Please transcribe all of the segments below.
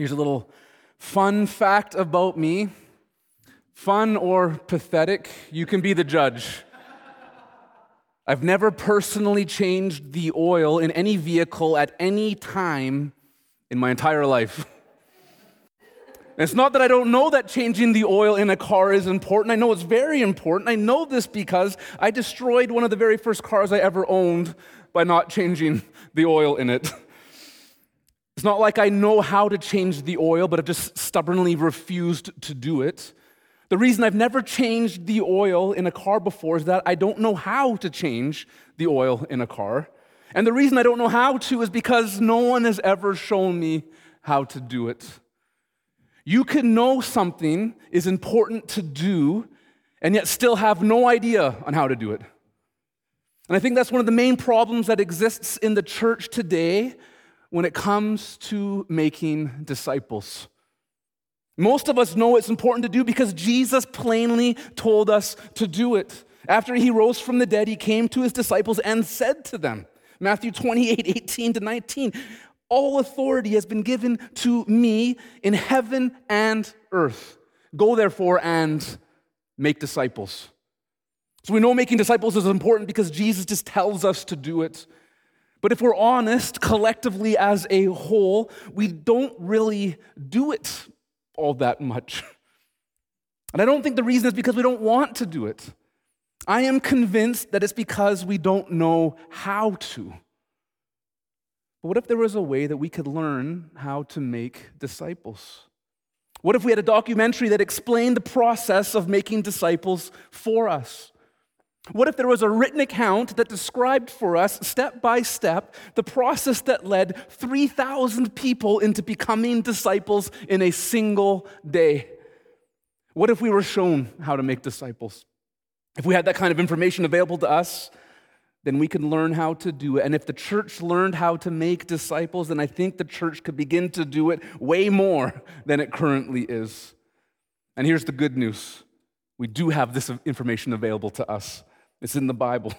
Here's a little fun fact about me fun or pathetic, you can be the judge. I've never personally changed the oil in any vehicle at any time in my entire life. it's not that I don't know that changing the oil in a car is important. I know it's very important. I know this because I destroyed one of the very first cars I ever owned by not changing the oil in it. It's not like I know how to change the oil, but I've just stubbornly refused to do it. The reason I've never changed the oil in a car before is that I don't know how to change the oil in a car. And the reason I don't know how to is because no one has ever shown me how to do it. You can know something is important to do and yet still have no idea on how to do it. And I think that's one of the main problems that exists in the church today when it comes to making disciples. Most of us know it's important to do because Jesus plainly told us to do it. After he rose from the dead, he came to his disciples and said to them, Matthew 28 18 to 19, all authority has been given to me in heaven and earth. Go therefore and make disciples. So we know making disciples is important because Jesus just tells us to do it. But if we're honest, collectively as a whole, we don't really do it all that much. And I don't think the reason is because we don't want to do it. I am convinced that it's because we don't know how to. But what if there was a way that we could learn how to make disciples? What if we had a documentary that explained the process of making disciples for us? What if there was a written account that described for us, step by step, the process that led 3,000 people into becoming disciples in a single day? What if we were shown how to make disciples? If we had that kind of information available to us, then we can learn how to do it. And if the church learned how to make disciples, then I think the church could begin to do it way more than it currently is. And here's the good news we do have this information available to us. It's in the Bible.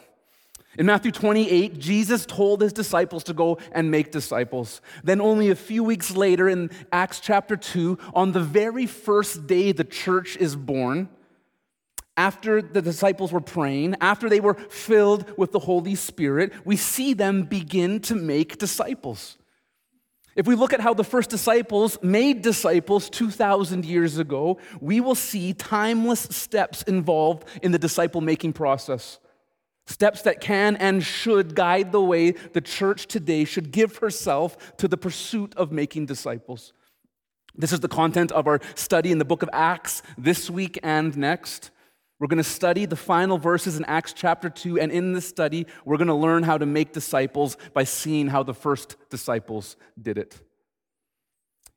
In Matthew 28, Jesus told his disciples to go and make disciples. Then, only a few weeks later, in Acts chapter 2, on the very first day the church is born, after the disciples were praying, after they were filled with the Holy Spirit, we see them begin to make disciples. If we look at how the first disciples made disciples 2,000 years ago, we will see timeless steps involved in the disciple making process. Steps that can and should guide the way the church today should give herself to the pursuit of making disciples. This is the content of our study in the book of Acts this week and next. We're going to study the final verses in Acts chapter 2, and in this study, we're going to learn how to make disciples by seeing how the first disciples did it.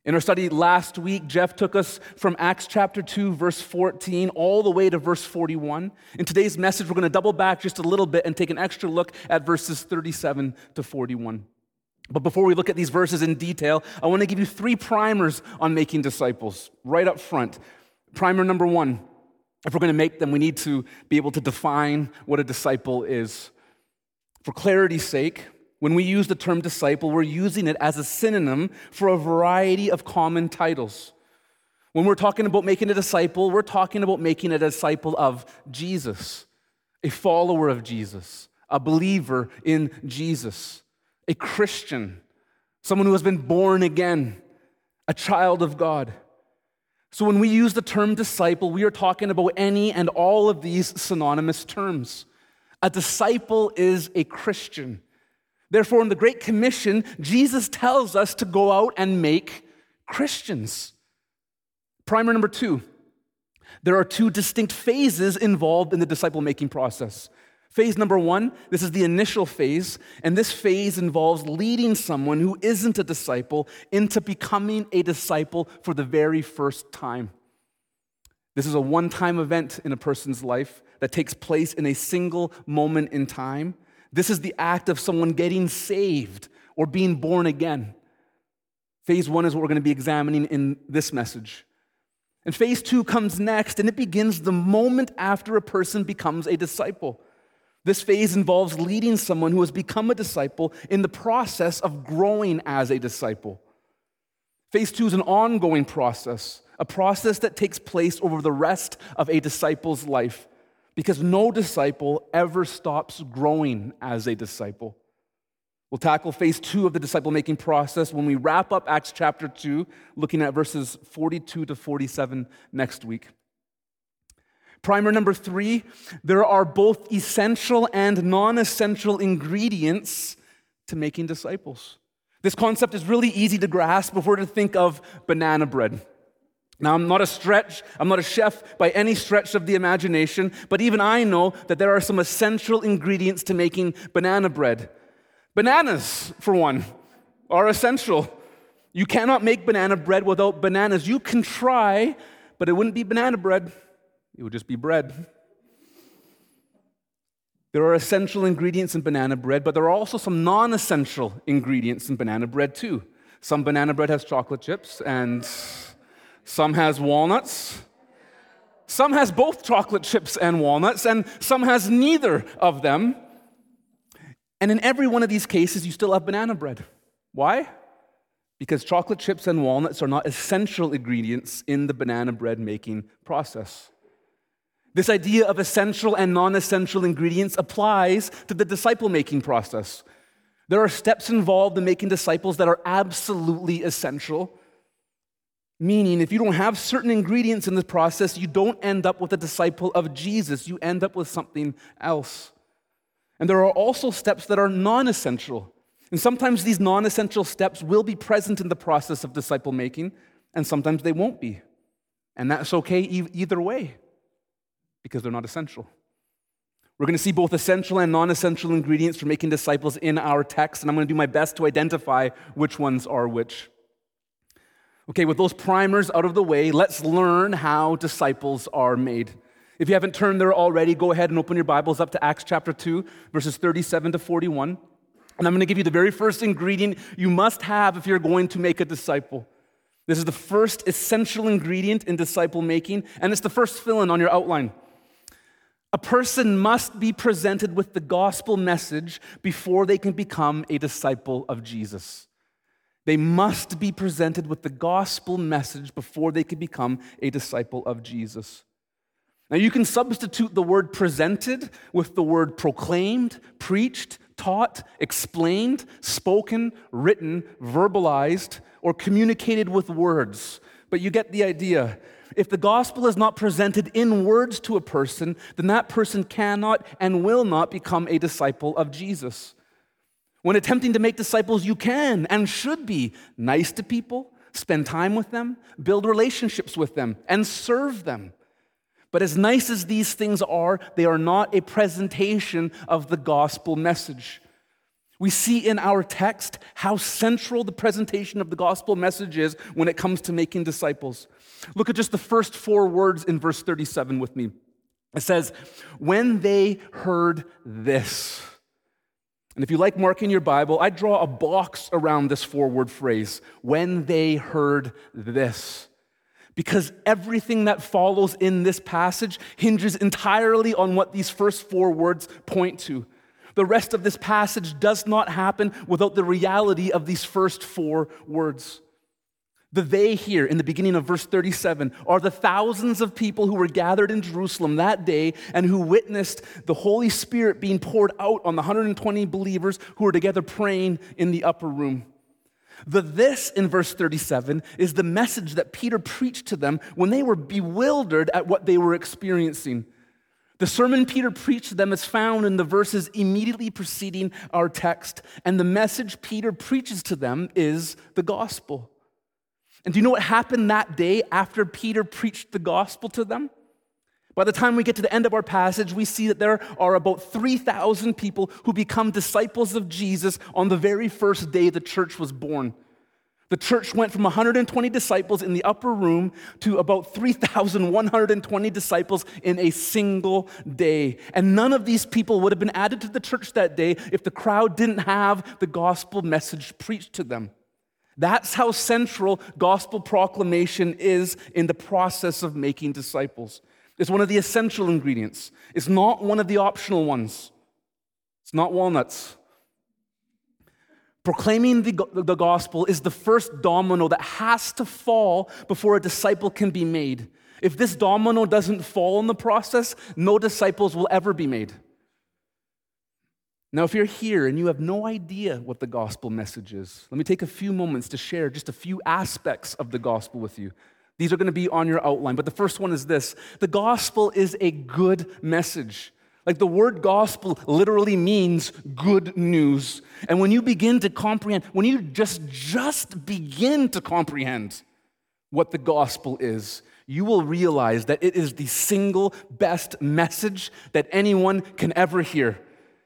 In our study last week, Jeff took us from Acts chapter 2, verse 14, all the way to verse 41. In today's message, we're going to double back just a little bit and take an extra look at verses 37 to 41. But before we look at these verses in detail, I want to give you three primers on making disciples right up front. Primer number one if we're going to make them, we need to be able to define what a disciple is. For clarity's sake, when we use the term disciple, we're using it as a synonym for a variety of common titles. When we're talking about making a disciple, we're talking about making a disciple of Jesus, a follower of Jesus, a believer in Jesus, a Christian, someone who has been born again, a child of God. So when we use the term disciple, we are talking about any and all of these synonymous terms. A disciple is a Christian. Therefore, in the Great Commission, Jesus tells us to go out and make Christians. Primer number two there are two distinct phases involved in the disciple making process. Phase number one, this is the initial phase, and this phase involves leading someone who isn't a disciple into becoming a disciple for the very first time. This is a one time event in a person's life that takes place in a single moment in time. This is the act of someone getting saved or being born again. Phase one is what we're going to be examining in this message. And phase two comes next, and it begins the moment after a person becomes a disciple. This phase involves leading someone who has become a disciple in the process of growing as a disciple. Phase two is an ongoing process, a process that takes place over the rest of a disciple's life, because no disciple ever stops growing as a disciple. We'll tackle phase two of the disciple making process when we wrap up Acts chapter 2, looking at verses 42 to 47 next week. Primer number three there are both essential and non essential ingredients to making disciples. This concept is really easy to grasp if we're to think of banana bread. Now, I'm not a stretch, I'm not a chef by any stretch of the imagination, but even I know that there are some essential ingredients to making banana bread. Bananas, for one, are essential. You cannot make banana bread without bananas. You can try, but it wouldn't be banana bread, it would just be bread. There are essential ingredients in banana bread, but there are also some non essential ingredients in banana bread, too. Some banana bread has chocolate chips, and some has walnuts. Some has both chocolate chips and walnuts, and some has neither of them. And in every one of these cases, you still have banana bread. Why? Because chocolate chips and walnuts are not essential ingredients in the banana bread making process. This idea of essential and non essential ingredients applies to the disciple making process. There are steps involved in making disciples that are absolutely essential. Meaning, if you don't have certain ingredients in the process, you don't end up with a disciple of Jesus. You end up with something else. And there are also steps that are non essential. And sometimes these non essential steps will be present in the process of disciple making, and sometimes they won't be. And that's okay e- either way, because they're not essential. We're going to see both essential and non essential ingredients for making disciples in our text, and I'm going to do my best to identify which ones are which. Okay, with those primers out of the way, let's learn how disciples are made. If you haven't turned there already, go ahead and open your Bibles up to Acts chapter 2, verses 37 to 41. And I'm going to give you the very first ingredient you must have if you're going to make a disciple. This is the first essential ingredient in disciple making, and it's the first fill in on your outline. A person must be presented with the gospel message before they can become a disciple of Jesus. They must be presented with the gospel message before they can become a disciple of Jesus. Now, you can substitute the word presented with the word proclaimed, preached, taught, explained, spoken, written, verbalized, or communicated with words. But you get the idea. If the gospel is not presented in words to a person, then that person cannot and will not become a disciple of Jesus. When attempting to make disciples, you can and should be nice to people, spend time with them, build relationships with them, and serve them. But as nice as these things are, they are not a presentation of the gospel message. We see in our text how central the presentation of the gospel message is when it comes to making disciples. Look at just the first four words in verse 37 with me. It says, When they heard this. And if you like marking your Bible, I draw a box around this four word phrase, when they heard this because everything that follows in this passage hinges entirely on what these first four words point to. The rest of this passage does not happen without the reality of these first four words. The they here in the beginning of verse 37 are the thousands of people who were gathered in Jerusalem that day and who witnessed the Holy Spirit being poured out on the 120 believers who were together praying in the upper room. The this in verse 37 is the message that Peter preached to them when they were bewildered at what they were experiencing. The sermon Peter preached to them is found in the verses immediately preceding our text, and the message Peter preaches to them is the gospel. And do you know what happened that day after Peter preached the gospel to them? By the time we get to the end of our passage, we see that there are about 3,000 people who become disciples of Jesus on the very first day the church was born. The church went from 120 disciples in the upper room to about 3,120 disciples in a single day. And none of these people would have been added to the church that day if the crowd didn't have the gospel message preached to them. That's how central gospel proclamation is in the process of making disciples. It's one of the essential ingredients. It's not one of the optional ones. It's not walnuts. Proclaiming the, the gospel is the first domino that has to fall before a disciple can be made. If this domino doesn't fall in the process, no disciples will ever be made. Now, if you're here and you have no idea what the gospel message is, let me take a few moments to share just a few aspects of the gospel with you. These are going to be on your outline, but the first one is this the gospel is a good message. Like the word gospel literally means good news. And when you begin to comprehend, when you just just begin to comprehend what the gospel is, you will realize that it is the single best message that anyone can ever hear.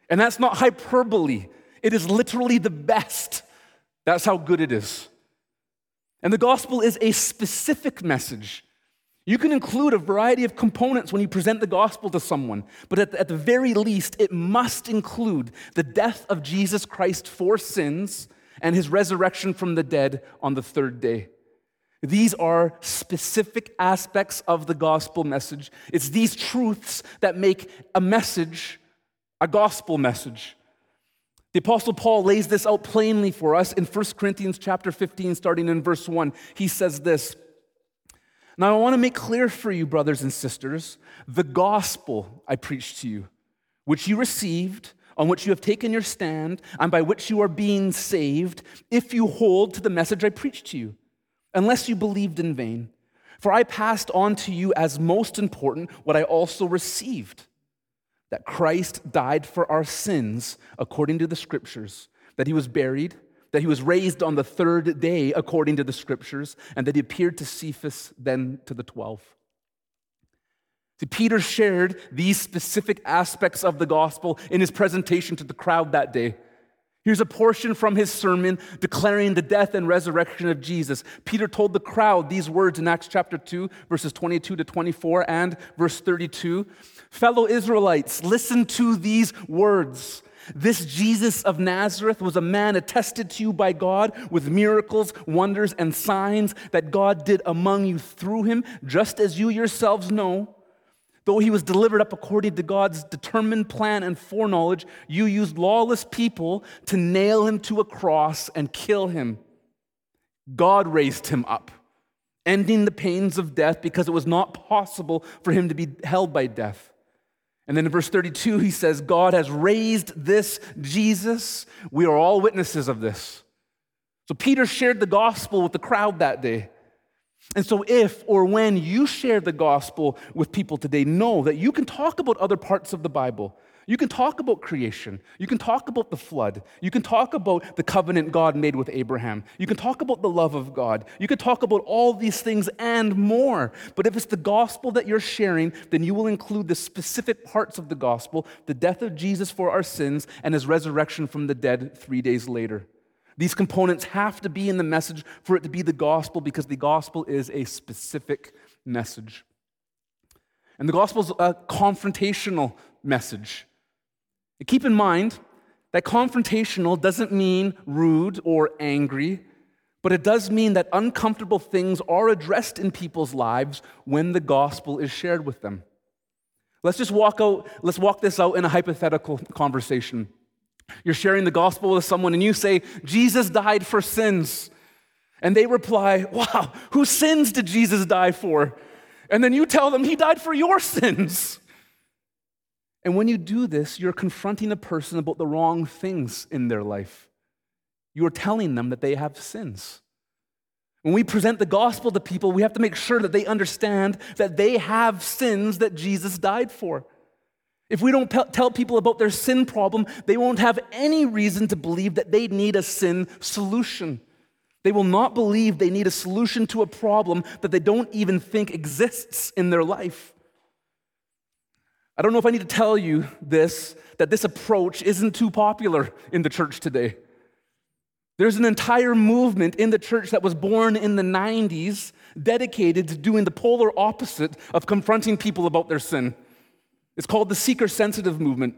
And that's not hyperbole, it is literally the best. That's how good it is. And the gospel is a specific message. You can include a variety of components when you present the gospel to someone, but at the, at the very least, it must include the death of Jesus Christ for sins and his resurrection from the dead on the third day. These are specific aspects of the gospel message. It's these truths that make a message a gospel message. The apostle Paul lays this out plainly for us in 1 Corinthians chapter 15 starting in verse 1. He says this: Now I want to make clear for you brothers and sisters the gospel I preached to you, which you received, on which you have taken your stand, and by which you are being saved, if you hold to the message I preached to you, unless you believed in vain. For I passed on to you as most important what I also received that Christ died for our sins according to the scriptures, that he was buried, that he was raised on the third day according to the scriptures, and that he appeared to Cephas, then to the twelve. See, Peter shared these specific aspects of the gospel in his presentation to the crowd that day. Here's a portion from his sermon declaring the death and resurrection of Jesus. Peter told the crowd these words in Acts chapter 2, verses 22 to 24 and verse 32. Fellow Israelites, listen to these words. This Jesus of Nazareth was a man attested to you by God with miracles, wonders, and signs that God did among you through him, just as you yourselves know. Though he was delivered up according to God's determined plan and foreknowledge, you used lawless people to nail him to a cross and kill him. God raised him up, ending the pains of death because it was not possible for him to be held by death. And then in verse 32, he says, God has raised this Jesus. We are all witnesses of this. So Peter shared the gospel with the crowd that day. And so, if or when you share the gospel with people today, know that you can talk about other parts of the Bible. You can talk about creation. You can talk about the flood. You can talk about the covenant God made with Abraham. You can talk about the love of God. You can talk about all these things and more. But if it's the gospel that you're sharing, then you will include the specific parts of the gospel the death of Jesus for our sins and his resurrection from the dead three days later. These components have to be in the message for it to be the gospel because the gospel is a specific message. And the gospel is a confrontational message. keep in mind that confrontational doesn't mean rude or angry, but it does mean that uncomfortable things are addressed in people's lives when the gospel is shared with them. Let's just walk out, let's walk this out in a hypothetical conversation. You're sharing the gospel with someone and you say, Jesus died for sins. And they reply, Wow, whose sins did Jesus die for? And then you tell them, He died for your sins. And when you do this, you're confronting a person about the wrong things in their life. You're telling them that they have sins. When we present the gospel to people, we have to make sure that they understand that they have sins that Jesus died for. If we don't tell people about their sin problem, they won't have any reason to believe that they need a sin solution. They will not believe they need a solution to a problem that they don't even think exists in their life. I don't know if I need to tell you this, that this approach isn't too popular in the church today. There's an entire movement in the church that was born in the 90s dedicated to doing the polar opposite of confronting people about their sin. It's called the seeker sensitive movement.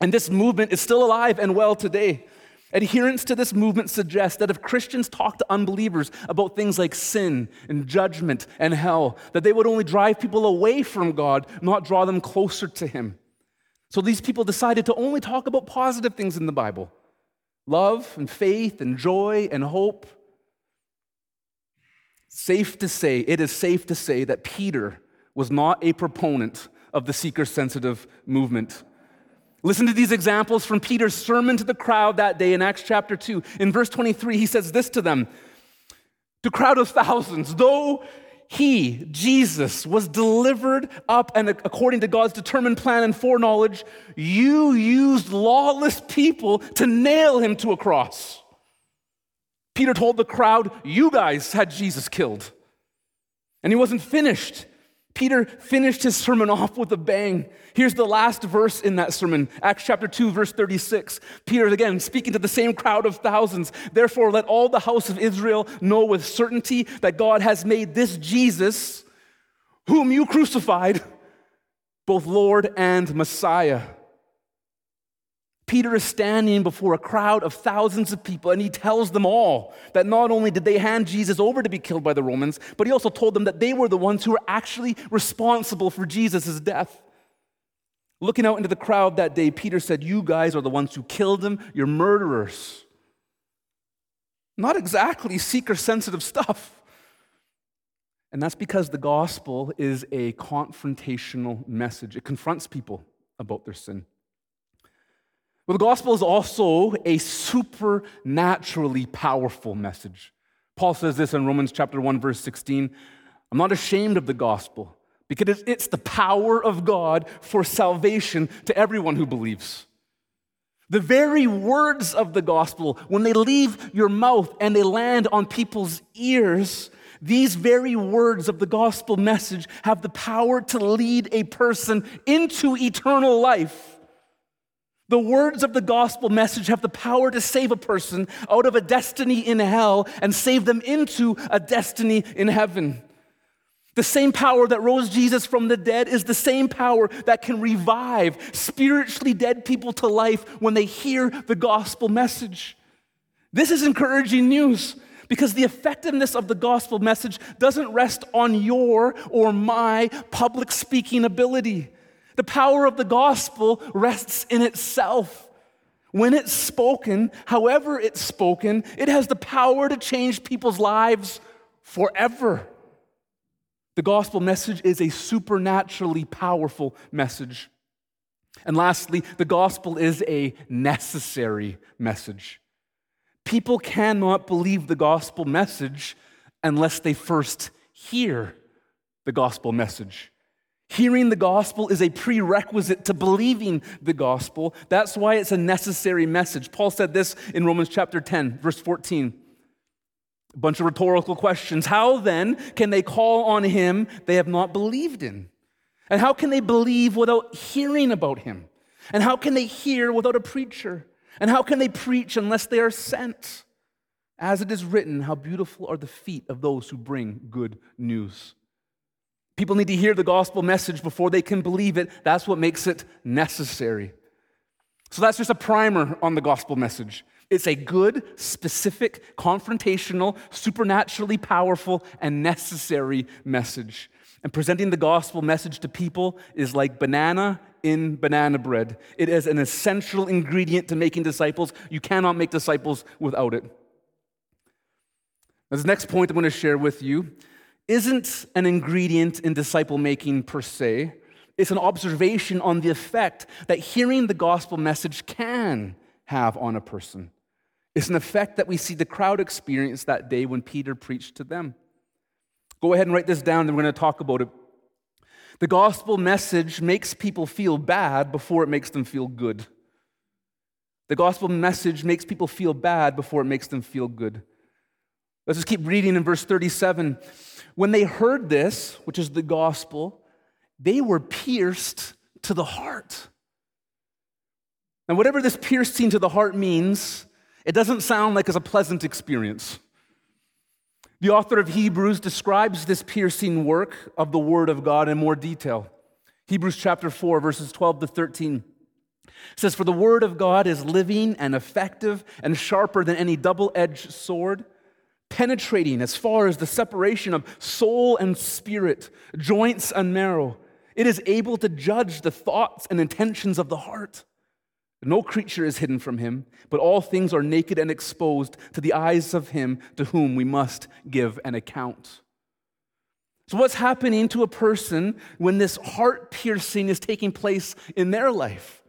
And this movement is still alive and well today. Adherence to this movement suggests that if Christians talk to unbelievers about things like sin and judgment and hell, that they would only drive people away from God, not draw them closer to Him. So these people decided to only talk about positive things in the Bible love and faith and joy and hope. Safe to say, it is safe to say that Peter was not a proponent of the seeker sensitive movement. Listen to these examples from Peter's sermon to the crowd that day in Acts chapter 2. In verse 23, he says this to them To crowd of thousands, though he, Jesus, was delivered up and according to God's determined plan and foreknowledge, you used lawless people to nail him to a cross. Peter told the crowd, You guys had Jesus killed. And he wasn't finished. Peter finished his sermon off with a bang. Here's the last verse in that sermon, Acts chapter 2, verse 36. Peter, again, speaking to the same crowd of thousands. Therefore, let all the house of Israel know with certainty that God has made this Jesus, whom you crucified, both Lord and Messiah. Peter is standing before a crowd of thousands of people, and he tells them all that not only did they hand Jesus over to be killed by the Romans, but he also told them that they were the ones who were actually responsible for Jesus' death. Looking out into the crowd that day, Peter said, You guys are the ones who killed him, you're murderers. Not exactly seeker sensitive stuff. And that's because the gospel is a confrontational message, it confronts people about their sin. Well, the gospel is also a supernaturally powerful message. Paul says this in Romans chapter 1 verse 16, I'm not ashamed of the gospel because it's the power of God for salvation to everyone who believes. The very words of the gospel, when they leave your mouth and they land on people's ears, these very words of the gospel message have the power to lead a person into eternal life. The words of the gospel message have the power to save a person out of a destiny in hell and save them into a destiny in heaven. The same power that rose Jesus from the dead is the same power that can revive spiritually dead people to life when they hear the gospel message. This is encouraging news because the effectiveness of the gospel message doesn't rest on your or my public speaking ability. The power of the gospel rests in itself. When it's spoken, however it's spoken, it has the power to change people's lives forever. The gospel message is a supernaturally powerful message. And lastly, the gospel is a necessary message. People cannot believe the gospel message unless they first hear the gospel message. Hearing the gospel is a prerequisite to believing the gospel. That's why it's a necessary message. Paul said this in Romans chapter 10, verse 14. A bunch of rhetorical questions. How then can they call on him they have not believed in? And how can they believe without hearing about him? And how can they hear without a preacher? And how can they preach unless they are sent? As it is written, how beautiful are the feet of those who bring good news. People need to hear the gospel message before they can believe it. That's what makes it necessary. So that's just a primer on the gospel message. It's a good, specific, confrontational, supernaturally powerful, and necessary message. And presenting the gospel message to people is like banana in banana bread. It is an essential ingredient to making disciples. You cannot make disciples without it. Now, This next point I'm going to share with you isn't an ingredient in disciple making per se. It's an observation on the effect that hearing the gospel message can have on a person. It's an effect that we see the crowd experience that day when Peter preached to them. Go ahead and write this down, then we're going to talk about it. The gospel message makes people feel bad before it makes them feel good. The gospel message makes people feel bad before it makes them feel good. Let's just keep reading in verse 37. When they heard this, which is the gospel, they were pierced to the heart. And whatever this piercing to the heart means, it doesn't sound like it's a pleasant experience. The author of Hebrews describes this piercing work of the Word of God in more detail. Hebrews chapter 4, verses 12 to 13 says, For the Word of God is living and effective and sharper than any double edged sword penetrating as far as the separation of soul and spirit, joints and marrow. It is able to judge the thoughts and intentions of the heart. No creature is hidden from him, but all things are naked and exposed to the eyes of him to whom we must give an account. So, what's happening to a person when this heart piercing is taking place in their life?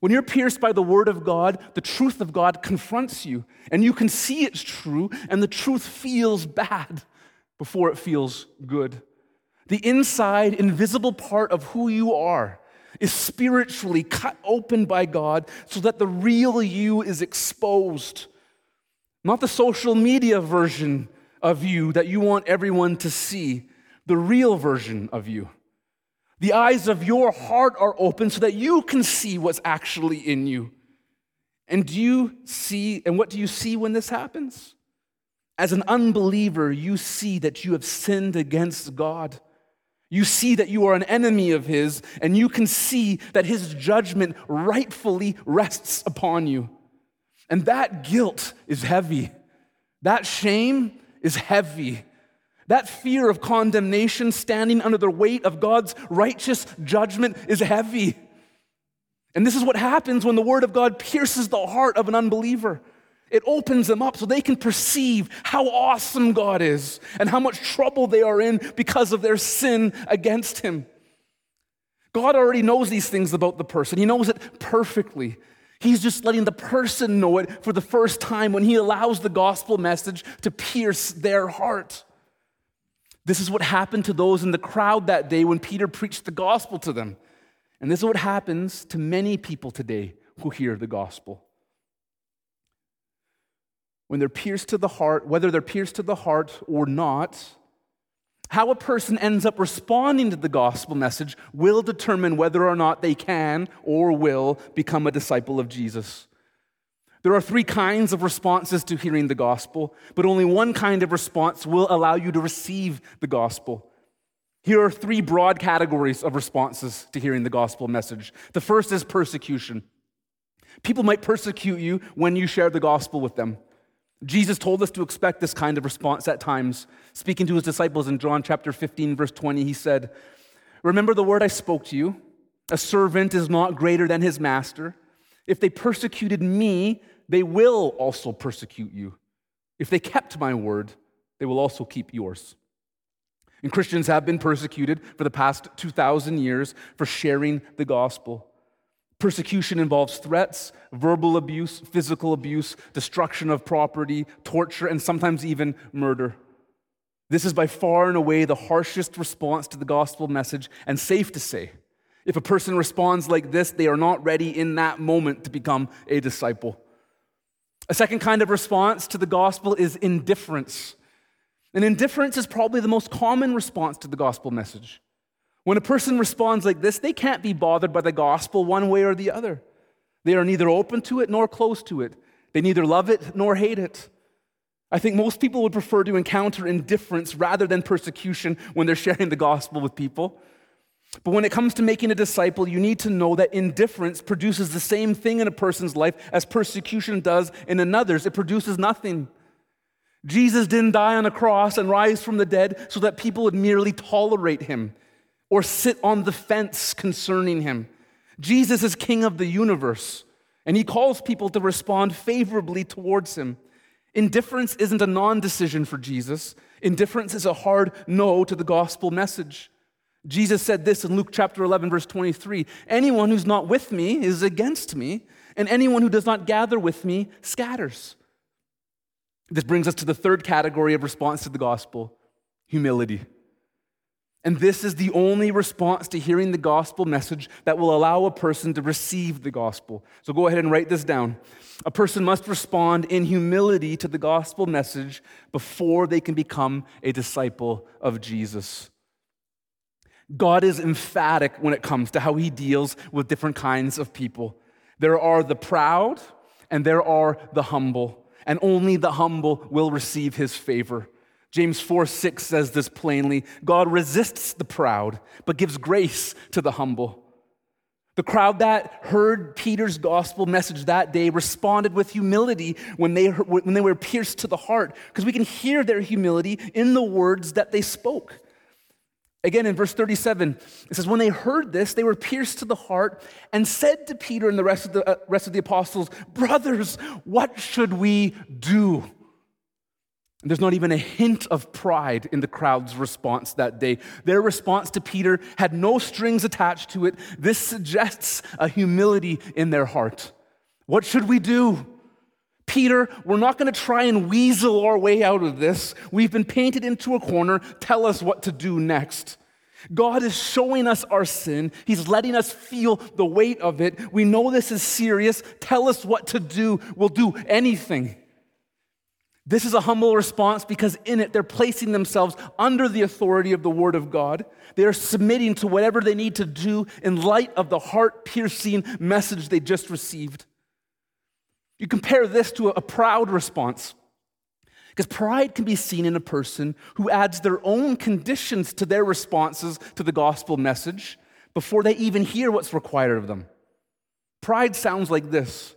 When you're pierced by the word of God, the truth of God confronts you, and you can see it's true, and the truth feels bad before it feels good. The inside, invisible part of who you are is spiritually cut open by God so that the real you is exposed. Not the social media version of you that you want everyone to see, the real version of you. The eyes of your heart are open so that you can see what's actually in you. And do you see, and what do you see when this happens? As an unbeliever, you see that you have sinned against God. You see that you are an enemy of His, and you can see that His judgment rightfully rests upon you. And that guilt is heavy. That shame is heavy. That fear of condemnation standing under the weight of God's righteous judgment is heavy. And this is what happens when the Word of God pierces the heart of an unbeliever. It opens them up so they can perceive how awesome God is and how much trouble they are in because of their sin against Him. God already knows these things about the person, He knows it perfectly. He's just letting the person know it for the first time when He allows the gospel message to pierce their heart. This is what happened to those in the crowd that day when Peter preached the gospel to them. And this is what happens to many people today who hear the gospel when they're pierced to the heart, whether they're pierced to the heart or not, how a person ends up responding to the gospel message will determine whether or not they can or will become a disciple of Jesus. There are three kinds of responses to hearing the gospel, but only one kind of response will allow you to receive the gospel. Here are three broad categories of responses to hearing the gospel message. The first is persecution. People might persecute you when you share the gospel with them. Jesus told us to expect this kind of response at times. Speaking to his disciples in John chapter 15, verse 20, he said, Remember the word I spoke to you? A servant is not greater than his master. If they persecuted me, they will also persecute you. If they kept my word, they will also keep yours. And Christians have been persecuted for the past 2,000 years for sharing the gospel. Persecution involves threats, verbal abuse, physical abuse, destruction of property, torture, and sometimes even murder. This is by far and away the harshest response to the gospel message, and safe to say, if a person responds like this, they are not ready in that moment to become a disciple. A second kind of response to the gospel is indifference. And indifference is probably the most common response to the gospel message. When a person responds like this, they can't be bothered by the gospel one way or the other. They are neither open to it nor close to it. They neither love it nor hate it. I think most people would prefer to encounter indifference rather than persecution when they're sharing the gospel with people. But when it comes to making a disciple, you need to know that indifference produces the same thing in a person's life as persecution does in another's. It produces nothing. Jesus didn't die on a cross and rise from the dead so that people would merely tolerate him or sit on the fence concerning him. Jesus is king of the universe, and he calls people to respond favorably towards him. Indifference isn't a non decision for Jesus, indifference is a hard no to the gospel message. Jesus said this in Luke chapter 11, verse 23 Anyone who's not with me is against me, and anyone who does not gather with me scatters. This brings us to the third category of response to the gospel humility. And this is the only response to hearing the gospel message that will allow a person to receive the gospel. So go ahead and write this down. A person must respond in humility to the gospel message before they can become a disciple of Jesus. God is emphatic when it comes to how he deals with different kinds of people. There are the proud and there are the humble, and only the humble will receive his favor. James 4 6 says this plainly God resists the proud, but gives grace to the humble. The crowd that heard Peter's gospel message that day responded with humility when they, when they were pierced to the heart, because we can hear their humility in the words that they spoke. Again, in verse 37, it says, When they heard this, they were pierced to the heart and said to Peter and the rest of the, uh, rest of the apostles, Brothers, what should we do? And there's not even a hint of pride in the crowd's response that day. Their response to Peter had no strings attached to it. This suggests a humility in their heart. What should we do? Peter, we're not going to try and weasel our way out of this. We've been painted into a corner. Tell us what to do next. God is showing us our sin. He's letting us feel the weight of it. We know this is serious. Tell us what to do. We'll do anything. This is a humble response because in it they're placing themselves under the authority of the Word of God. They are submitting to whatever they need to do in light of the heart piercing message they just received. You compare this to a proud response. Because pride can be seen in a person who adds their own conditions to their responses to the gospel message before they even hear what's required of them. Pride sounds like this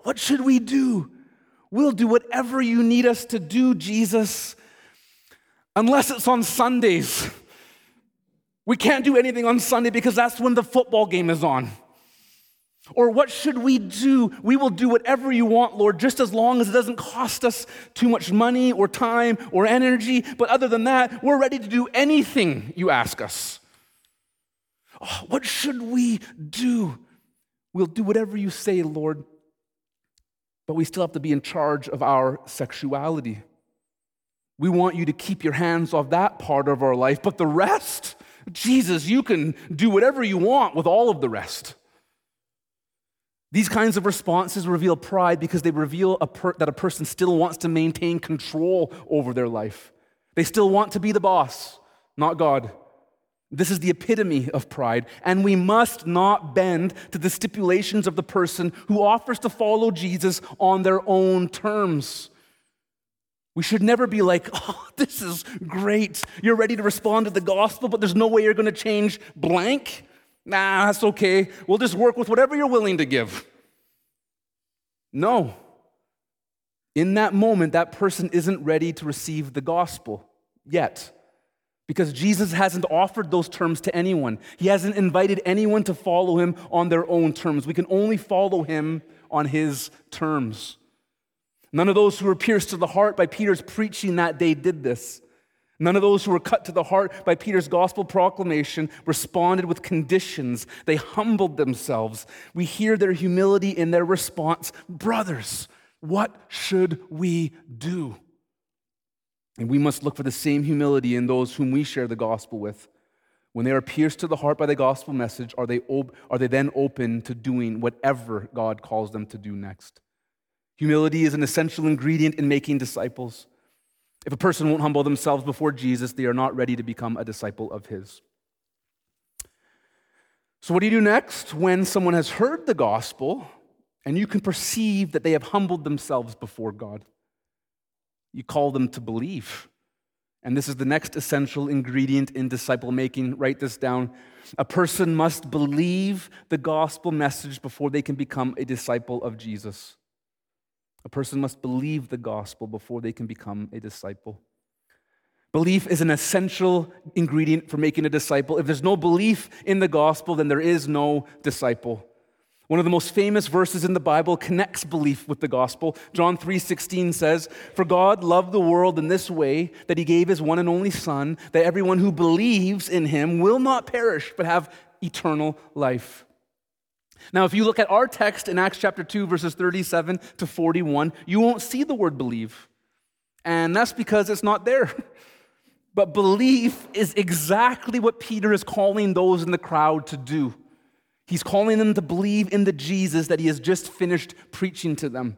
What should we do? We'll do whatever you need us to do, Jesus, unless it's on Sundays. We can't do anything on Sunday because that's when the football game is on. Or what should we do? We will do whatever you want, Lord, just as long as it doesn't cost us too much money or time or energy. But other than that, we're ready to do anything you ask us. Oh, what should we do? We'll do whatever you say, Lord. But we still have to be in charge of our sexuality. We want you to keep your hands off that part of our life, but the rest, Jesus, you can do whatever you want with all of the rest. These kinds of responses reveal pride because they reveal a per- that a person still wants to maintain control over their life. They still want to be the boss, not God. This is the epitome of pride, and we must not bend to the stipulations of the person who offers to follow Jesus on their own terms. We should never be like, oh, this is great. You're ready to respond to the gospel, but there's no way you're going to change blank. Nah, that's okay. We'll just work with whatever you're willing to give. No. In that moment, that person isn't ready to receive the gospel yet. Because Jesus hasn't offered those terms to anyone. He hasn't invited anyone to follow him on their own terms. We can only follow him on his terms. None of those who were pierced to the heart by Peter's preaching that day did this. None of those who were cut to the heart by Peter's gospel proclamation responded with conditions. They humbled themselves. We hear their humility in their response Brothers, what should we do? And we must look for the same humility in those whom we share the gospel with. When they are pierced to the heart by the gospel message, are they, op- are they then open to doing whatever God calls them to do next? Humility is an essential ingredient in making disciples. If a person won't humble themselves before Jesus, they are not ready to become a disciple of his. So, what do you do next when someone has heard the gospel and you can perceive that they have humbled themselves before God? You call them to believe. And this is the next essential ingredient in disciple making. Write this down. A person must believe the gospel message before they can become a disciple of Jesus. A person must believe the gospel before they can become a disciple. Belief is an essential ingredient for making a disciple. If there's no belief in the gospel, then there is no disciple. One of the most famous verses in the Bible connects belief with the gospel. John 3:16 says, "For God loved the world in this way that he gave his one and only son, that everyone who believes in him will not perish but have eternal life." Now, if you look at our text in Acts chapter 2, verses 37 to 41, you won't see the word believe. And that's because it's not there. But belief is exactly what Peter is calling those in the crowd to do. He's calling them to believe in the Jesus that he has just finished preaching to them.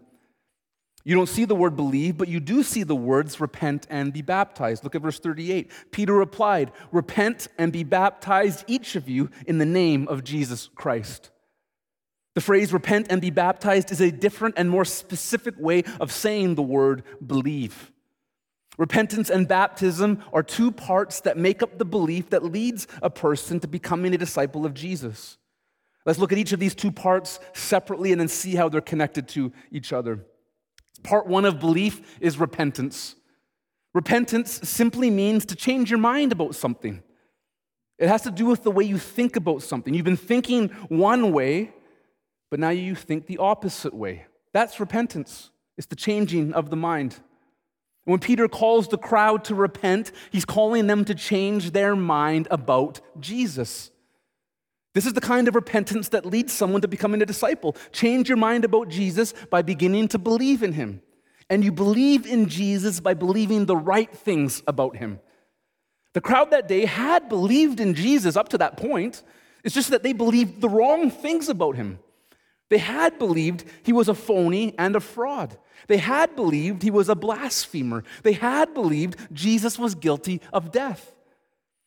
You don't see the word believe, but you do see the words repent and be baptized. Look at verse 38. Peter replied, Repent and be baptized, each of you, in the name of Jesus Christ. The phrase repent and be baptized is a different and more specific way of saying the word believe. Repentance and baptism are two parts that make up the belief that leads a person to becoming a disciple of Jesus. Let's look at each of these two parts separately and then see how they're connected to each other. Part one of belief is repentance. Repentance simply means to change your mind about something. It has to do with the way you think about something. You've been thinking one way, but now you think the opposite way. That's repentance. It's the changing of the mind. When Peter calls the crowd to repent, he's calling them to change their mind about Jesus. This is the kind of repentance that leads someone to becoming a disciple. Change your mind about Jesus by beginning to believe in him. And you believe in Jesus by believing the right things about him. The crowd that day had believed in Jesus up to that point. It's just that they believed the wrong things about him. They had believed he was a phony and a fraud. They had believed he was a blasphemer. They had believed Jesus was guilty of death.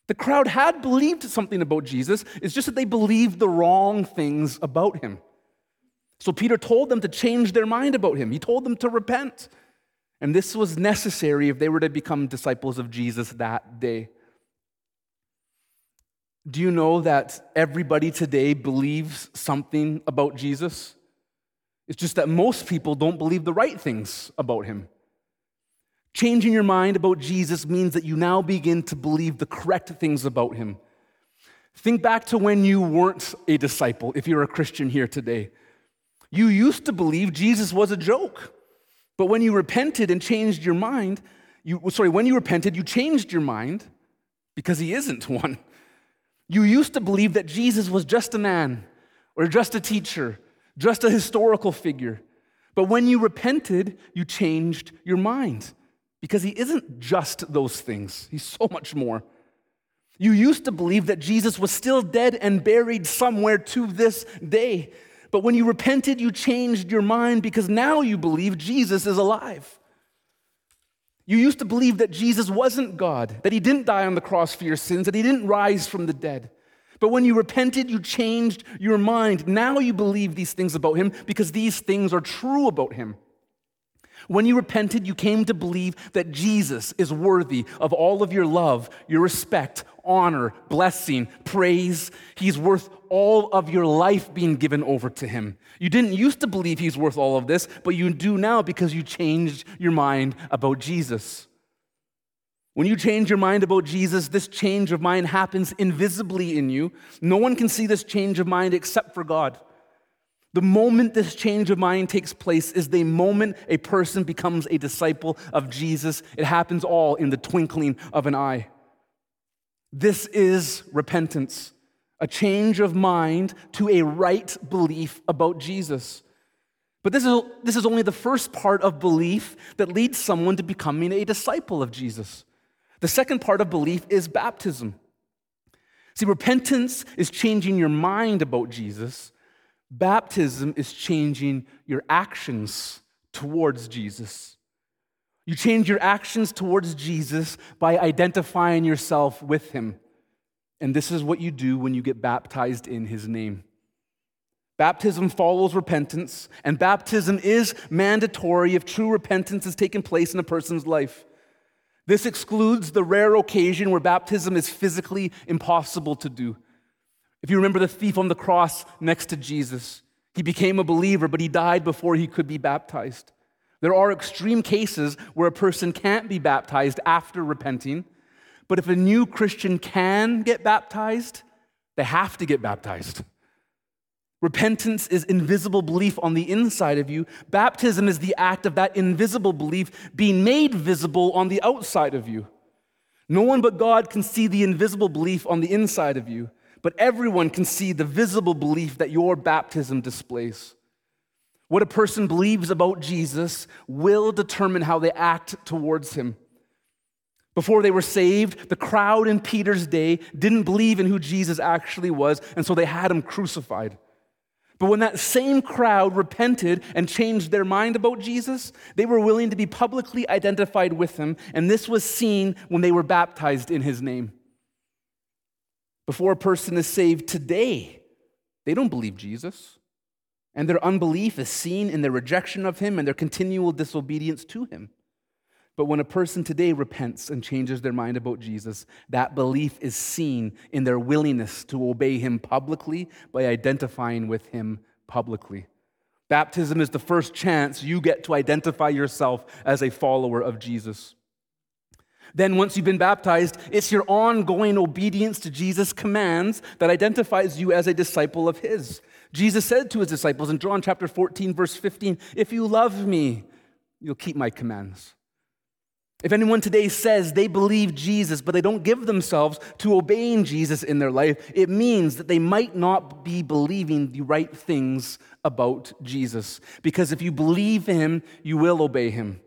The crowd had believed something about Jesus, it's just that they believed the wrong things about him. So Peter told them to change their mind about him. He told them to repent. And this was necessary if they were to become disciples of Jesus that day. Do you know that everybody today believes something about Jesus? It's just that most people don't believe the right things about him. Changing your mind about Jesus means that you now begin to believe the correct things about him. Think back to when you weren't a disciple, if you're a Christian here today. You used to believe Jesus was a joke. But when you repented and changed your mind, you, sorry, when you repented, you changed your mind because he isn't one. You used to believe that Jesus was just a man or just a teacher just a historical figure. But when you repented, you changed your mind because he isn't just those things, he's so much more. You used to believe that Jesus was still dead and buried somewhere to this day. But when you repented, you changed your mind because now you believe Jesus is alive. You used to believe that Jesus wasn't God, that he didn't die on the cross for your sins, that he didn't rise from the dead. But when you repented, you changed your mind. Now you believe these things about him because these things are true about him. When you repented, you came to believe that Jesus is worthy of all of your love, your respect, honor, blessing, praise. He's worth all of your life being given over to him. You didn't used to believe he's worth all of this, but you do now because you changed your mind about Jesus. When you change your mind about Jesus, this change of mind happens invisibly in you. No one can see this change of mind except for God. The moment this change of mind takes place is the moment a person becomes a disciple of Jesus. It happens all in the twinkling of an eye. This is repentance, a change of mind to a right belief about Jesus. But this is, this is only the first part of belief that leads someone to becoming a disciple of Jesus. The second part of belief is baptism. See, repentance is changing your mind about Jesus. Baptism is changing your actions towards Jesus. You change your actions towards Jesus by identifying yourself with him. And this is what you do when you get baptized in his name. Baptism follows repentance, and baptism is mandatory if true repentance has taken place in a person's life. This excludes the rare occasion where baptism is physically impossible to do. If you remember the thief on the cross next to Jesus, he became a believer, but he died before he could be baptized. There are extreme cases where a person can't be baptized after repenting, but if a new Christian can get baptized, they have to get baptized. Repentance is invisible belief on the inside of you. Baptism is the act of that invisible belief being made visible on the outside of you. No one but God can see the invisible belief on the inside of you, but everyone can see the visible belief that your baptism displays. What a person believes about Jesus will determine how they act towards him. Before they were saved, the crowd in Peter's day didn't believe in who Jesus actually was, and so they had him crucified. But when that same crowd repented and changed their mind about Jesus, they were willing to be publicly identified with him, and this was seen when they were baptized in his name. Before a person is saved today, they don't believe Jesus, and their unbelief is seen in their rejection of him and their continual disobedience to him. But when a person today repents and changes their mind about Jesus, that belief is seen in their willingness to obey him publicly by identifying with him publicly. Baptism is the first chance you get to identify yourself as a follower of Jesus. Then, once you've been baptized, it's your ongoing obedience to Jesus' commands that identifies you as a disciple of His. Jesus said to His disciples in John chapter 14, verse 15, If you love me, you'll keep my commands. If anyone today says they believe Jesus, but they don't give themselves to obeying Jesus in their life, it means that they might not be believing the right things about Jesus. Because if you believe him, you will obey him.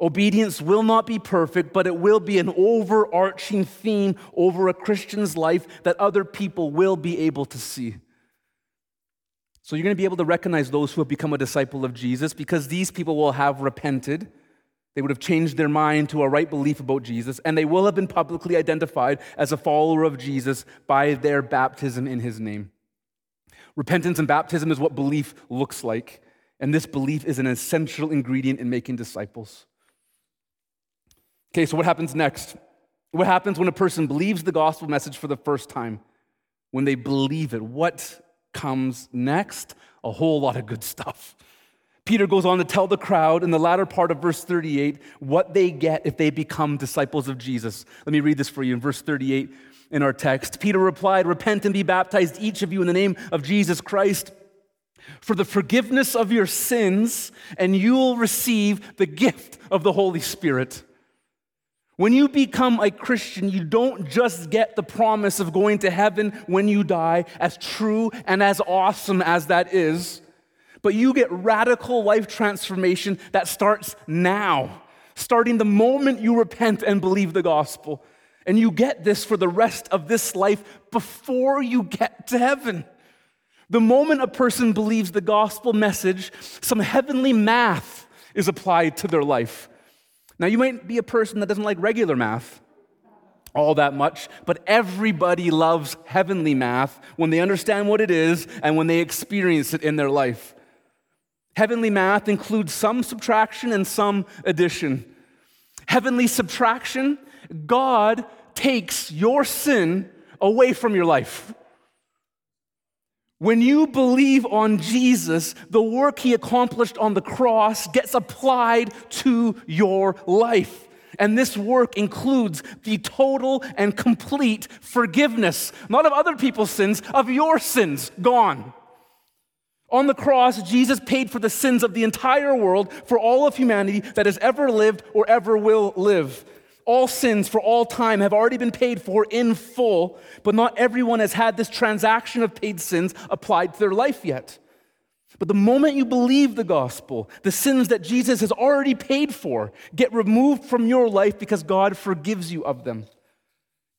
Obedience will not be perfect, but it will be an overarching theme over a Christian's life that other people will be able to see. So you're going to be able to recognize those who have become a disciple of Jesus because these people will have repented. They would have changed their mind to a right belief about Jesus, and they will have been publicly identified as a follower of Jesus by their baptism in his name. Repentance and baptism is what belief looks like, and this belief is an essential ingredient in making disciples. Okay, so what happens next? What happens when a person believes the gospel message for the first time? When they believe it, what comes next? A whole lot of good stuff. Peter goes on to tell the crowd in the latter part of verse 38 what they get if they become disciples of Jesus. Let me read this for you in verse 38 in our text. Peter replied, Repent and be baptized, each of you, in the name of Jesus Christ for the forgiveness of your sins, and you will receive the gift of the Holy Spirit. When you become a Christian, you don't just get the promise of going to heaven when you die, as true and as awesome as that is, but you get radical life transformation that starts now, starting the moment you repent and believe the gospel. And you get this for the rest of this life before you get to heaven. The moment a person believes the gospel message, some heavenly math is applied to their life. Now, you might be a person that doesn't like regular math all that much, but everybody loves heavenly math when they understand what it is and when they experience it in their life. Heavenly math includes some subtraction and some addition. Heavenly subtraction, God takes your sin away from your life. When you believe on Jesus, the work he accomplished on the cross gets applied to your life. And this work includes the total and complete forgiveness, not of other people's sins, of your sins gone. On the cross, Jesus paid for the sins of the entire world, for all of humanity that has ever lived or ever will live. All sins for all time have already been paid for in full, but not everyone has had this transaction of paid sins applied to their life yet. But the moment you believe the gospel, the sins that Jesus has already paid for get removed from your life because God forgives you of them.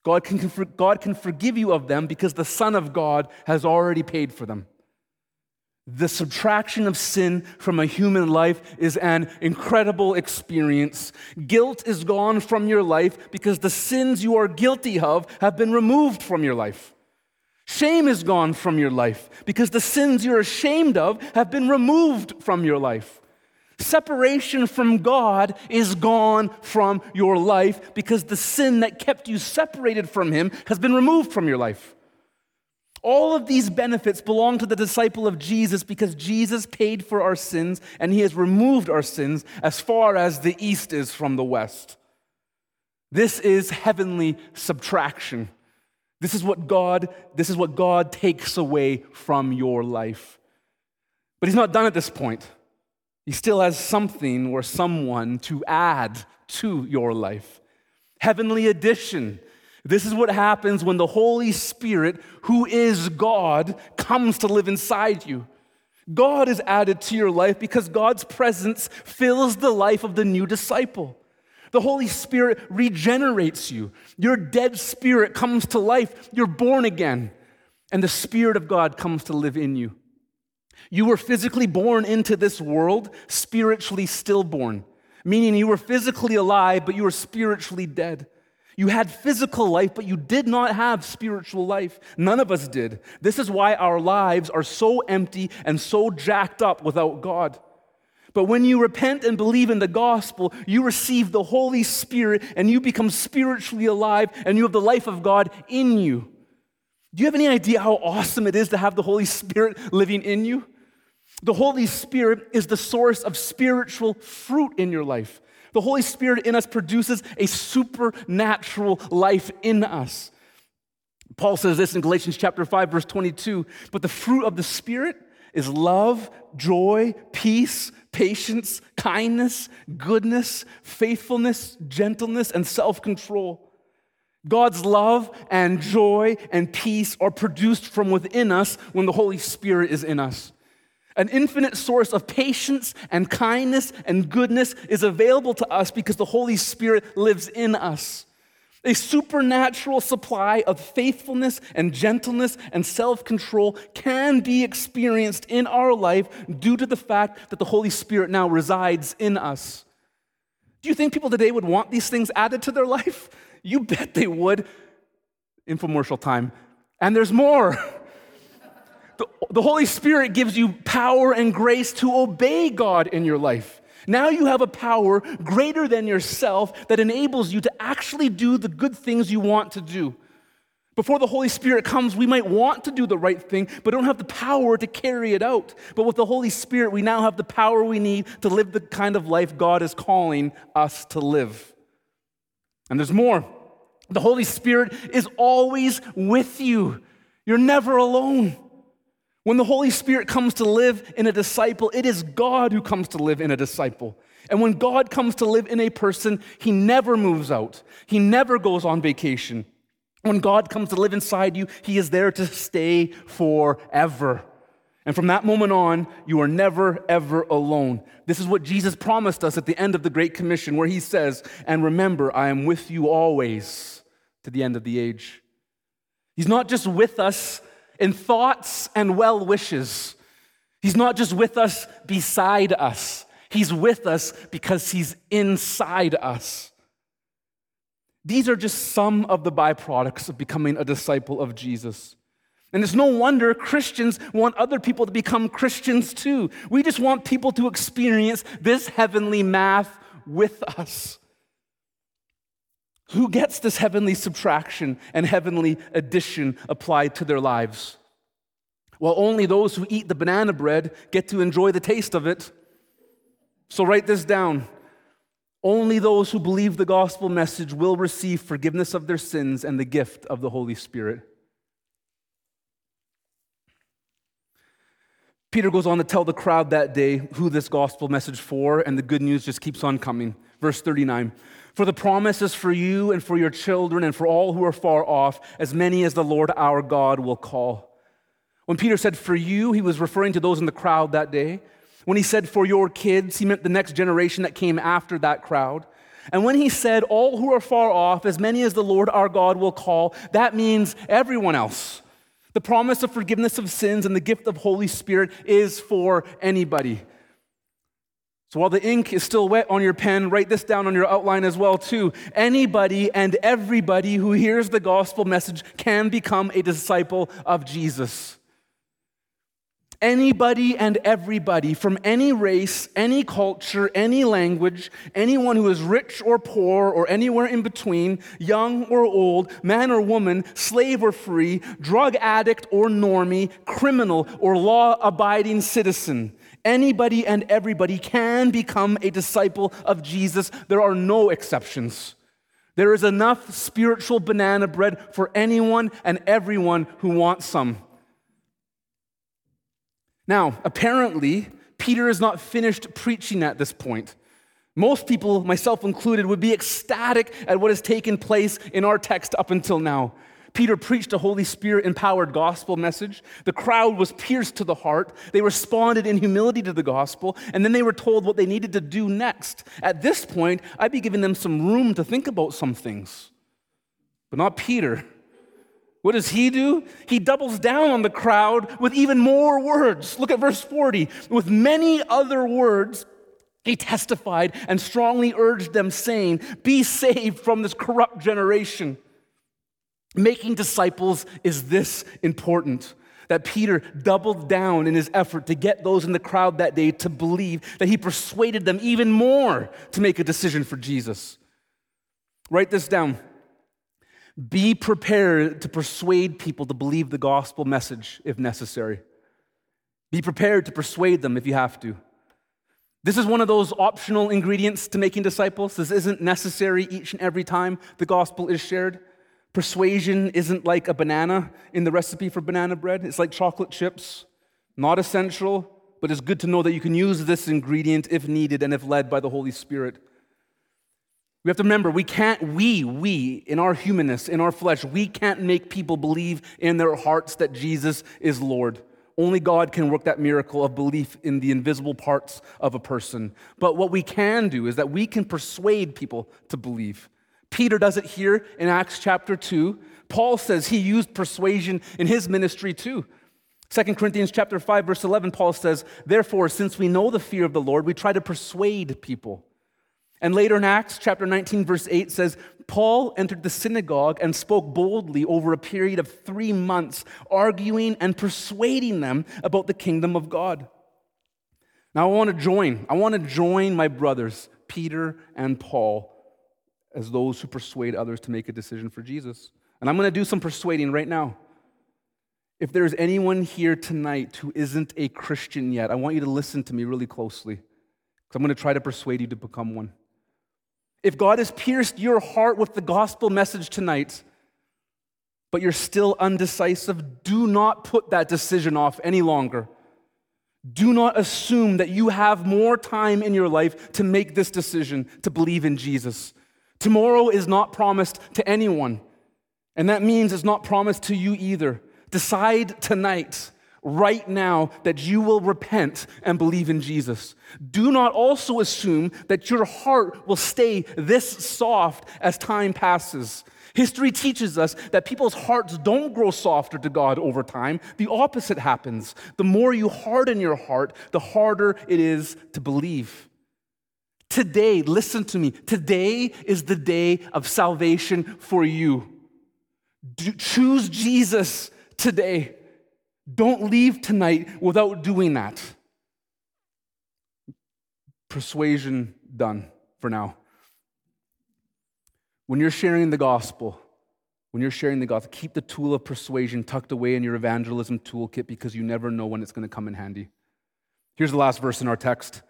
God can, God can forgive you of them because the Son of God has already paid for them. The subtraction of sin from a human life is an incredible experience. Guilt is gone from your life because the sins you are guilty of have been removed from your life. Shame is gone from your life because the sins you're ashamed of have been removed from your life. Separation from God is gone from your life because the sin that kept you separated from Him has been removed from your life. All of these benefits belong to the disciple of Jesus because Jesus paid for our sins and he has removed our sins as far as the east is from the west. This is heavenly subtraction. This is what God, this is what God takes away from your life. But he's not done at this point. He still has something or someone to add to your life. Heavenly addition this is what happens when the Holy Spirit, who is God, comes to live inside you. God is added to your life because God's presence fills the life of the new disciple. The Holy Spirit regenerates you. Your dead spirit comes to life. You're born again, and the Spirit of God comes to live in you. You were physically born into this world, spiritually stillborn, meaning you were physically alive, but you were spiritually dead. You had physical life, but you did not have spiritual life. None of us did. This is why our lives are so empty and so jacked up without God. But when you repent and believe in the gospel, you receive the Holy Spirit and you become spiritually alive and you have the life of God in you. Do you have any idea how awesome it is to have the Holy Spirit living in you? The Holy Spirit is the source of spiritual fruit in your life. The Holy Spirit in us produces a supernatural life in us. Paul says this in Galatians chapter 5 verse 22, but the fruit of the spirit is love, joy, peace, patience, kindness, goodness, faithfulness, gentleness, and self-control. God's love and joy and peace are produced from within us when the Holy Spirit is in us. An infinite source of patience and kindness and goodness is available to us because the Holy Spirit lives in us. A supernatural supply of faithfulness and gentleness and self control can be experienced in our life due to the fact that the Holy Spirit now resides in us. Do you think people today would want these things added to their life? You bet they would. Infomercial time. And there's more. The, Holy Spirit gives you power and grace to obey God in your life. Now you have a power greater than yourself that enables you to actually do the good things you want to do. Before the Holy Spirit comes, we might want to do the right thing, but don't have the power to carry it out. But with the Holy Spirit, we now have the power we need to live the kind of life God is calling us to live. And there's more. The Holy Spirit is always with you, you're never alone. When the Holy Spirit comes to live in a disciple, it is God who comes to live in a disciple. And when God comes to live in a person, he never moves out, he never goes on vacation. When God comes to live inside you, he is there to stay forever. And from that moment on, you are never, ever alone. This is what Jesus promised us at the end of the Great Commission, where he says, And remember, I am with you always to the end of the age. He's not just with us in thoughts and well wishes. He's not just with us beside us, He's with us because He's inside us. These are just some of the byproducts of becoming a disciple of Jesus. And it's no wonder Christians want other people to become Christians too. We just want people to experience this heavenly math with us. Who gets this heavenly subtraction and heavenly addition applied to their lives? Well, only those who eat the banana bread get to enjoy the taste of it. So write this down. Only those who believe the gospel message will receive forgiveness of their sins and the gift of the Holy Spirit. Peter goes on to tell the crowd that day who this gospel message for, and the good news just keeps on coming. Verse 39 For the promise is for you and for your children and for all who are far off, as many as the Lord our God will call. When Peter said for you, he was referring to those in the crowd that day. When he said for your kids, he meant the next generation that came after that crowd. And when he said all who are far off, as many as the Lord our God will call, that means everyone else. The promise of forgiveness of sins and the gift of Holy Spirit is for anybody. So while the ink is still wet on your pen, write this down on your outline as well too. Anybody and everybody who hears the gospel message can become a disciple of Jesus. Anybody and everybody from any race, any culture, any language, anyone who is rich or poor or anywhere in between, young or old, man or woman, slave or free, drug addict or normie, criminal or law abiding citizen. Anybody and everybody can become a disciple of Jesus. There are no exceptions. There is enough spiritual banana bread for anyone and everyone who wants some. Now, apparently, Peter is not finished preaching at this point. Most people, myself included, would be ecstatic at what has taken place in our text up until now. Peter preached a Holy Spirit empowered gospel message. The crowd was pierced to the heart. They responded in humility to the gospel, and then they were told what they needed to do next. At this point, I'd be giving them some room to think about some things, but not Peter. What does he do? He doubles down on the crowd with even more words. Look at verse 40. With many other words, he testified and strongly urged them, saying, Be saved from this corrupt generation. Making disciples is this important that Peter doubled down in his effort to get those in the crowd that day to believe, that he persuaded them even more to make a decision for Jesus. Write this down. Be prepared to persuade people to believe the gospel message if necessary. Be prepared to persuade them if you have to. This is one of those optional ingredients to making disciples. This isn't necessary each and every time the gospel is shared. Persuasion isn't like a banana in the recipe for banana bread, it's like chocolate chips. Not essential, but it's good to know that you can use this ingredient if needed and if led by the Holy Spirit. We have to remember, we can't, we, we, in our humanness, in our flesh, we can't make people believe in their hearts that Jesus is Lord. Only God can work that miracle of belief in the invisible parts of a person. But what we can do is that we can persuade people to believe. Peter does it here in Acts chapter 2. Paul says he used persuasion in his ministry too. 2 Corinthians chapter 5 verse 11 Paul says, "Therefore since we know the fear of the Lord, we try to persuade people." And later in Acts chapter 19, verse 8 says, Paul entered the synagogue and spoke boldly over a period of three months, arguing and persuading them about the kingdom of God. Now I want to join, I want to join my brothers, Peter and Paul, as those who persuade others to make a decision for Jesus. And I'm going to do some persuading right now. If there's anyone here tonight who isn't a Christian yet, I want you to listen to me really closely. Because I'm going to try to persuade you to become one. If God has pierced your heart with the gospel message tonight, but you're still undecisive, do not put that decision off any longer. Do not assume that you have more time in your life to make this decision to believe in Jesus. Tomorrow is not promised to anyone, and that means it's not promised to you either. Decide tonight right now that you will repent and believe in Jesus. Do not also assume that your heart will stay this soft as time passes. History teaches us that people's hearts don't grow softer to God over time. The opposite happens. The more you harden your heart, the harder it is to believe. Today, listen to me, today is the day of salvation for you. Do, choose Jesus today. Don't leave tonight without doing that. Persuasion done for now. When you're sharing the gospel, when you're sharing the gospel, keep the tool of persuasion tucked away in your evangelism toolkit because you never know when it's going to come in handy. Here's the last verse in our text,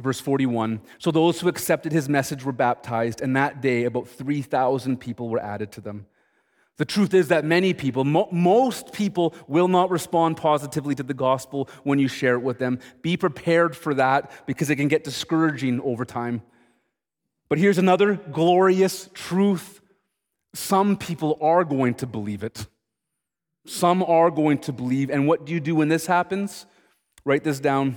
verse 41. So those who accepted his message were baptized, and that day about 3,000 people were added to them. The truth is that many people, mo- most people, will not respond positively to the gospel when you share it with them. Be prepared for that because it can get discouraging over time. But here's another glorious truth some people are going to believe it. Some are going to believe. And what do you do when this happens? Write this down.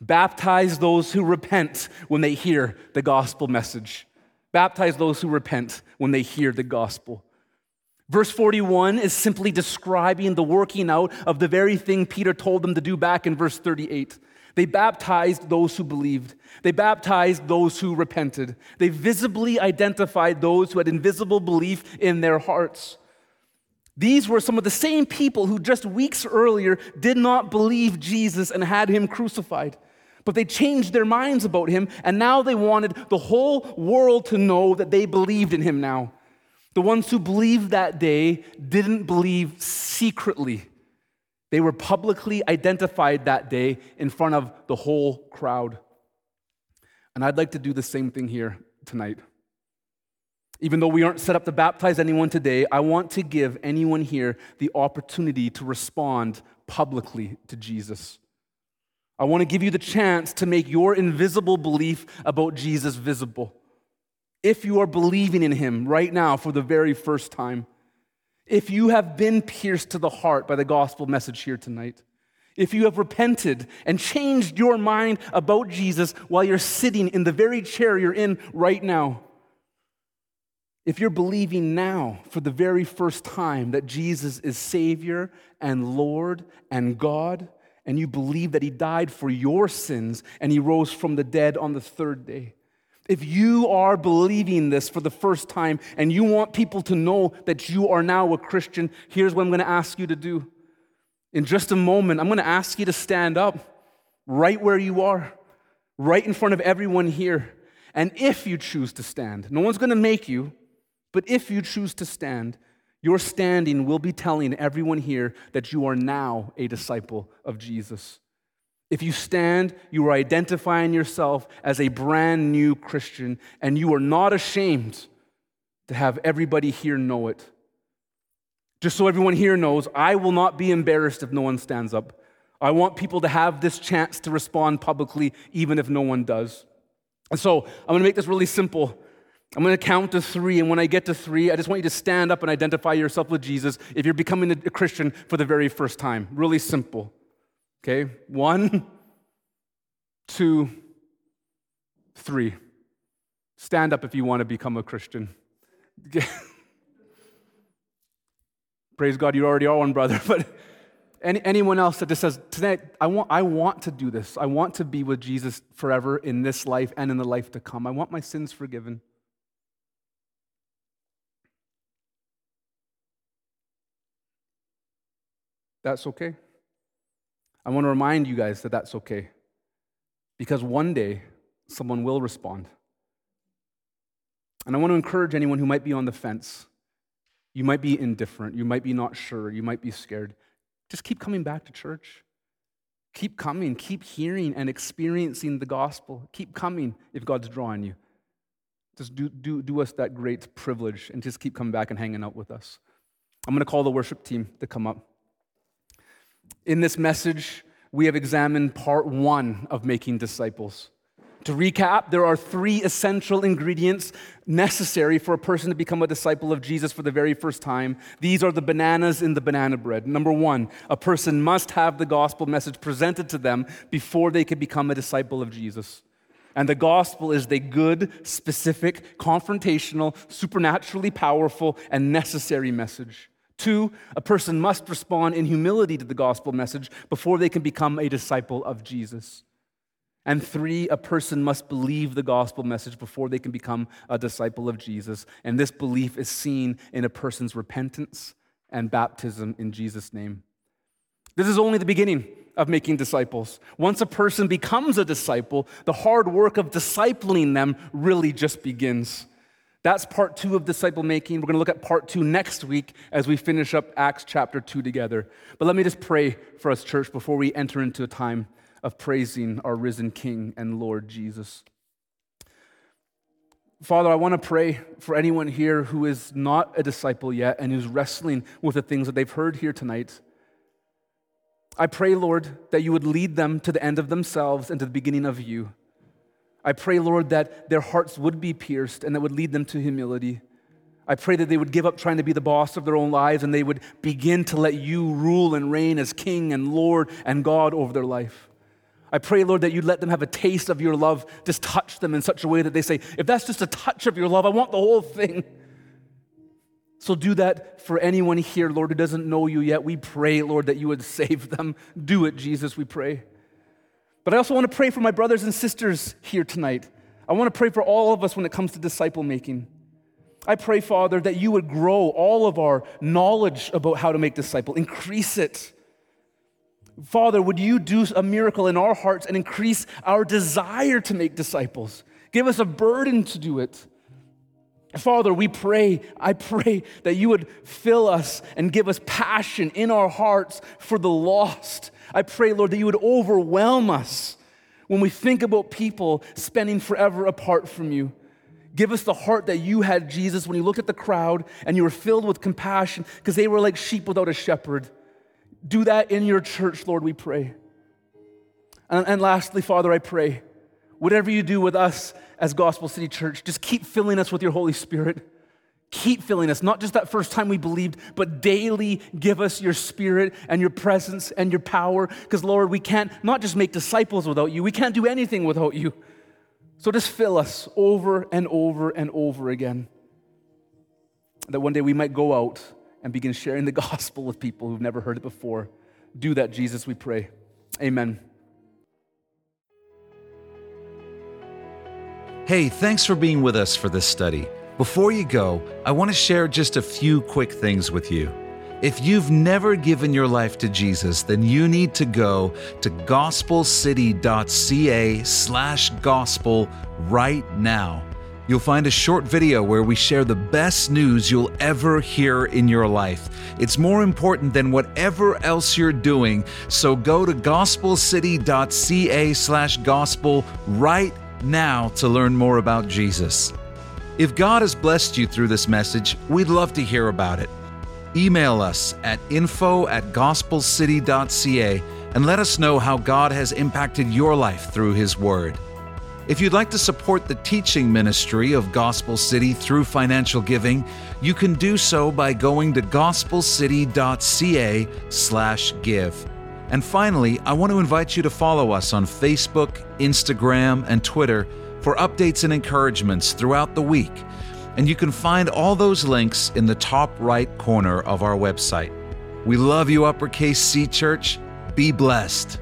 Baptize those who repent when they hear the gospel message. Baptize those who repent when they hear the gospel. Verse 41 is simply describing the working out of the very thing Peter told them to do back in verse 38. They baptized those who believed. They baptized those who repented. They visibly identified those who had invisible belief in their hearts. These were some of the same people who just weeks earlier did not believe Jesus and had him crucified. But they changed their minds about him, and now they wanted the whole world to know that they believed in him now. The ones who believed that day didn't believe secretly. They were publicly identified that day in front of the whole crowd. And I'd like to do the same thing here tonight. Even though we aren't set up to baptize anyone today, I want to give anyone here the opportunity to respond publicly to Jesus. I want to give you the chance to make your invisible belief about Jesus visible. If you are believing in Him right now for the very first time, if you have been pierced to the heart by the gospel message here tonight, if you have repented and changed your mind about Jesus while you're sitting in the very chair you're in right now, if you're believing now for the very first time that Jesus is Savior and Lord and God, and you believe that He died for your sins and He rose from the dead on the third day, if you are believing this for the first time and you want people to know that you are now a Christian, here's what I'm going to ask you to do. In just a moment, I'm going to ask you to stand up right where you are, right in front of everyone here. And if you choose to stand, no one's going to make you, but if you choose to stand, your standing will be telling everyone here that you are now a disciple of Jesus. If you stand, you are identifying yourself as a brand new Christian, and you are not ashamed to have everybody here know it. Just so everyone here knows, I will not be embarrassed if no one stands up. I want people to have this chance to respond publicly, even if no one does. And so I'm to make this really simple. I'm going to count to three, and when I get to three, I just want you to stand up and identify yourself with Jesus if you're becoming a Christian for the very first time. Really simple. Okay? One, two, three. Stand up if you want to become a Christian. Praise God, you already are one, brother. But any, anyone else that just says, Today, I want, I want to do this. I want to be with Jesus forever in this life and in the life to come. I want my sins forgiven. That's okay. I want to remind you guys that that's okay. Because one day, someone will respond. And I want to encourage anyone who might be on the fence. You might be indifferent. You might be not sure. You might be scared. Just keep coming back to church. Keep coming. Keep hearing and experiencing the gospel. Keep coming if God's drawing you. Just do, do, do us that great privilege and just keep coming back and hanging out with us. I'm going to call the worship team to come up. In this message, we have examined part one of making disciples. To recap, there are three essential ingredients necessary for a person to become a disciple of Jesus for the very first time. These are the bananas in the banana bread. Number one, a person must have the gospel message presented to them before they can become a disciple of Jesus. And the gospel is the good, specific, confrontational, supernaturally powerful, and necessary message. Two, a person must respond in humility to the gospel message before they can become a disciple of Jesus. And three, a person must believe the gospel message before they can become a disciple of Jesus. And this belief is seen in a person's repentance and baptism in Jesus' name. This is only the beginning of making disciples. Once a person becomes a disciple, the hard work of discipling them really just begins. That's part two of disciple making. We're going to look at part two next week as we finish up Acts chapter two together. But let me just pray for us, church, before we enter into a time of praising our risen King and Lord Jesus. Father, I want to pray for anyone here who is not a disciple yet and who's wrestling with the things that they've heard here tonight. I pray, Lord, that you would lead them to the end of themselves and to the beginning of you. I pray, Lord, that their hearts would be pierced and that would lead them to humility. I pray that they would give up trying to be the boss of their own lives and they would begin to let you rule and reign as King and Lord and God over their life. I pray, Lord, that you'd let them have a taste of your love, just touch them in such a way that they say, if that's just a touch of your love, I want the whole thing. So do that for anyone here, Lord, who doesn't know you yet. We pray, Lord, that you would save them. Do it, Jesus, we pray. But I also want to pray for my brothers and sisters here tonight. I want to pray for all of us when it comes to disciple making. I pray, Father, that you would grow all of our knowledge about how to make disciple, increase it. Father, would you do a miracle in our hearts and increase our desire to make disciples? Give us a burden to do it. Father, we pray, I pray that you would fill us and give us passion in our hearts for the lost. I pray, Lord, that you would overwhelm us when we think about people spending forever apart from you. Give us the heart that you had, Jesus, when you looked at the crowd and you were filled with compassion because they were like sheep without a shepherd. Do that in your church, Lord, we pray. And, and lastly, Father, I pray, whatever you do with us as Gospel City Church, just keep filling us with your Holy Spirit. Keep filling us, not just that first time we believed, but daily give us your spirit and your presence and your power. Because, Lord, we can't not just make disciples without you, we can't do anything without you. So just fill us over and over and over again. That one day we might go out and begin sharing the gospel with people who've never heard it before. Do that, Jesus, we pray. Amen. Hey, thanks for being with us for this study. Before you go, I want to share just a few quick things with you. If you've never given your life to Jesus, then you need to go to gospelcity.ca slash gospel right now You'll find a short video where we share the best news you'll ever hear in your life. It's more important than whatever else you're doing, so go to gospelcity.ca slash gospel right now to learn more about Jesus. If God has blessed you through this message, we'd love to hear about it. Email us at info at gospelcity.ca and let us know how God has impacted your life through His Word. If you'd like to support the teaching ministry of Gospel City through financial giving, you can do so by going to gospelcity.ca/give. And finally, I want to invite you to follow us on Facebook, Instagram, and Twitter for updates and encouragements throughout the week. And you can find all those links in the top right corner of our website. We love you, Uppercase C Church. Be blessed.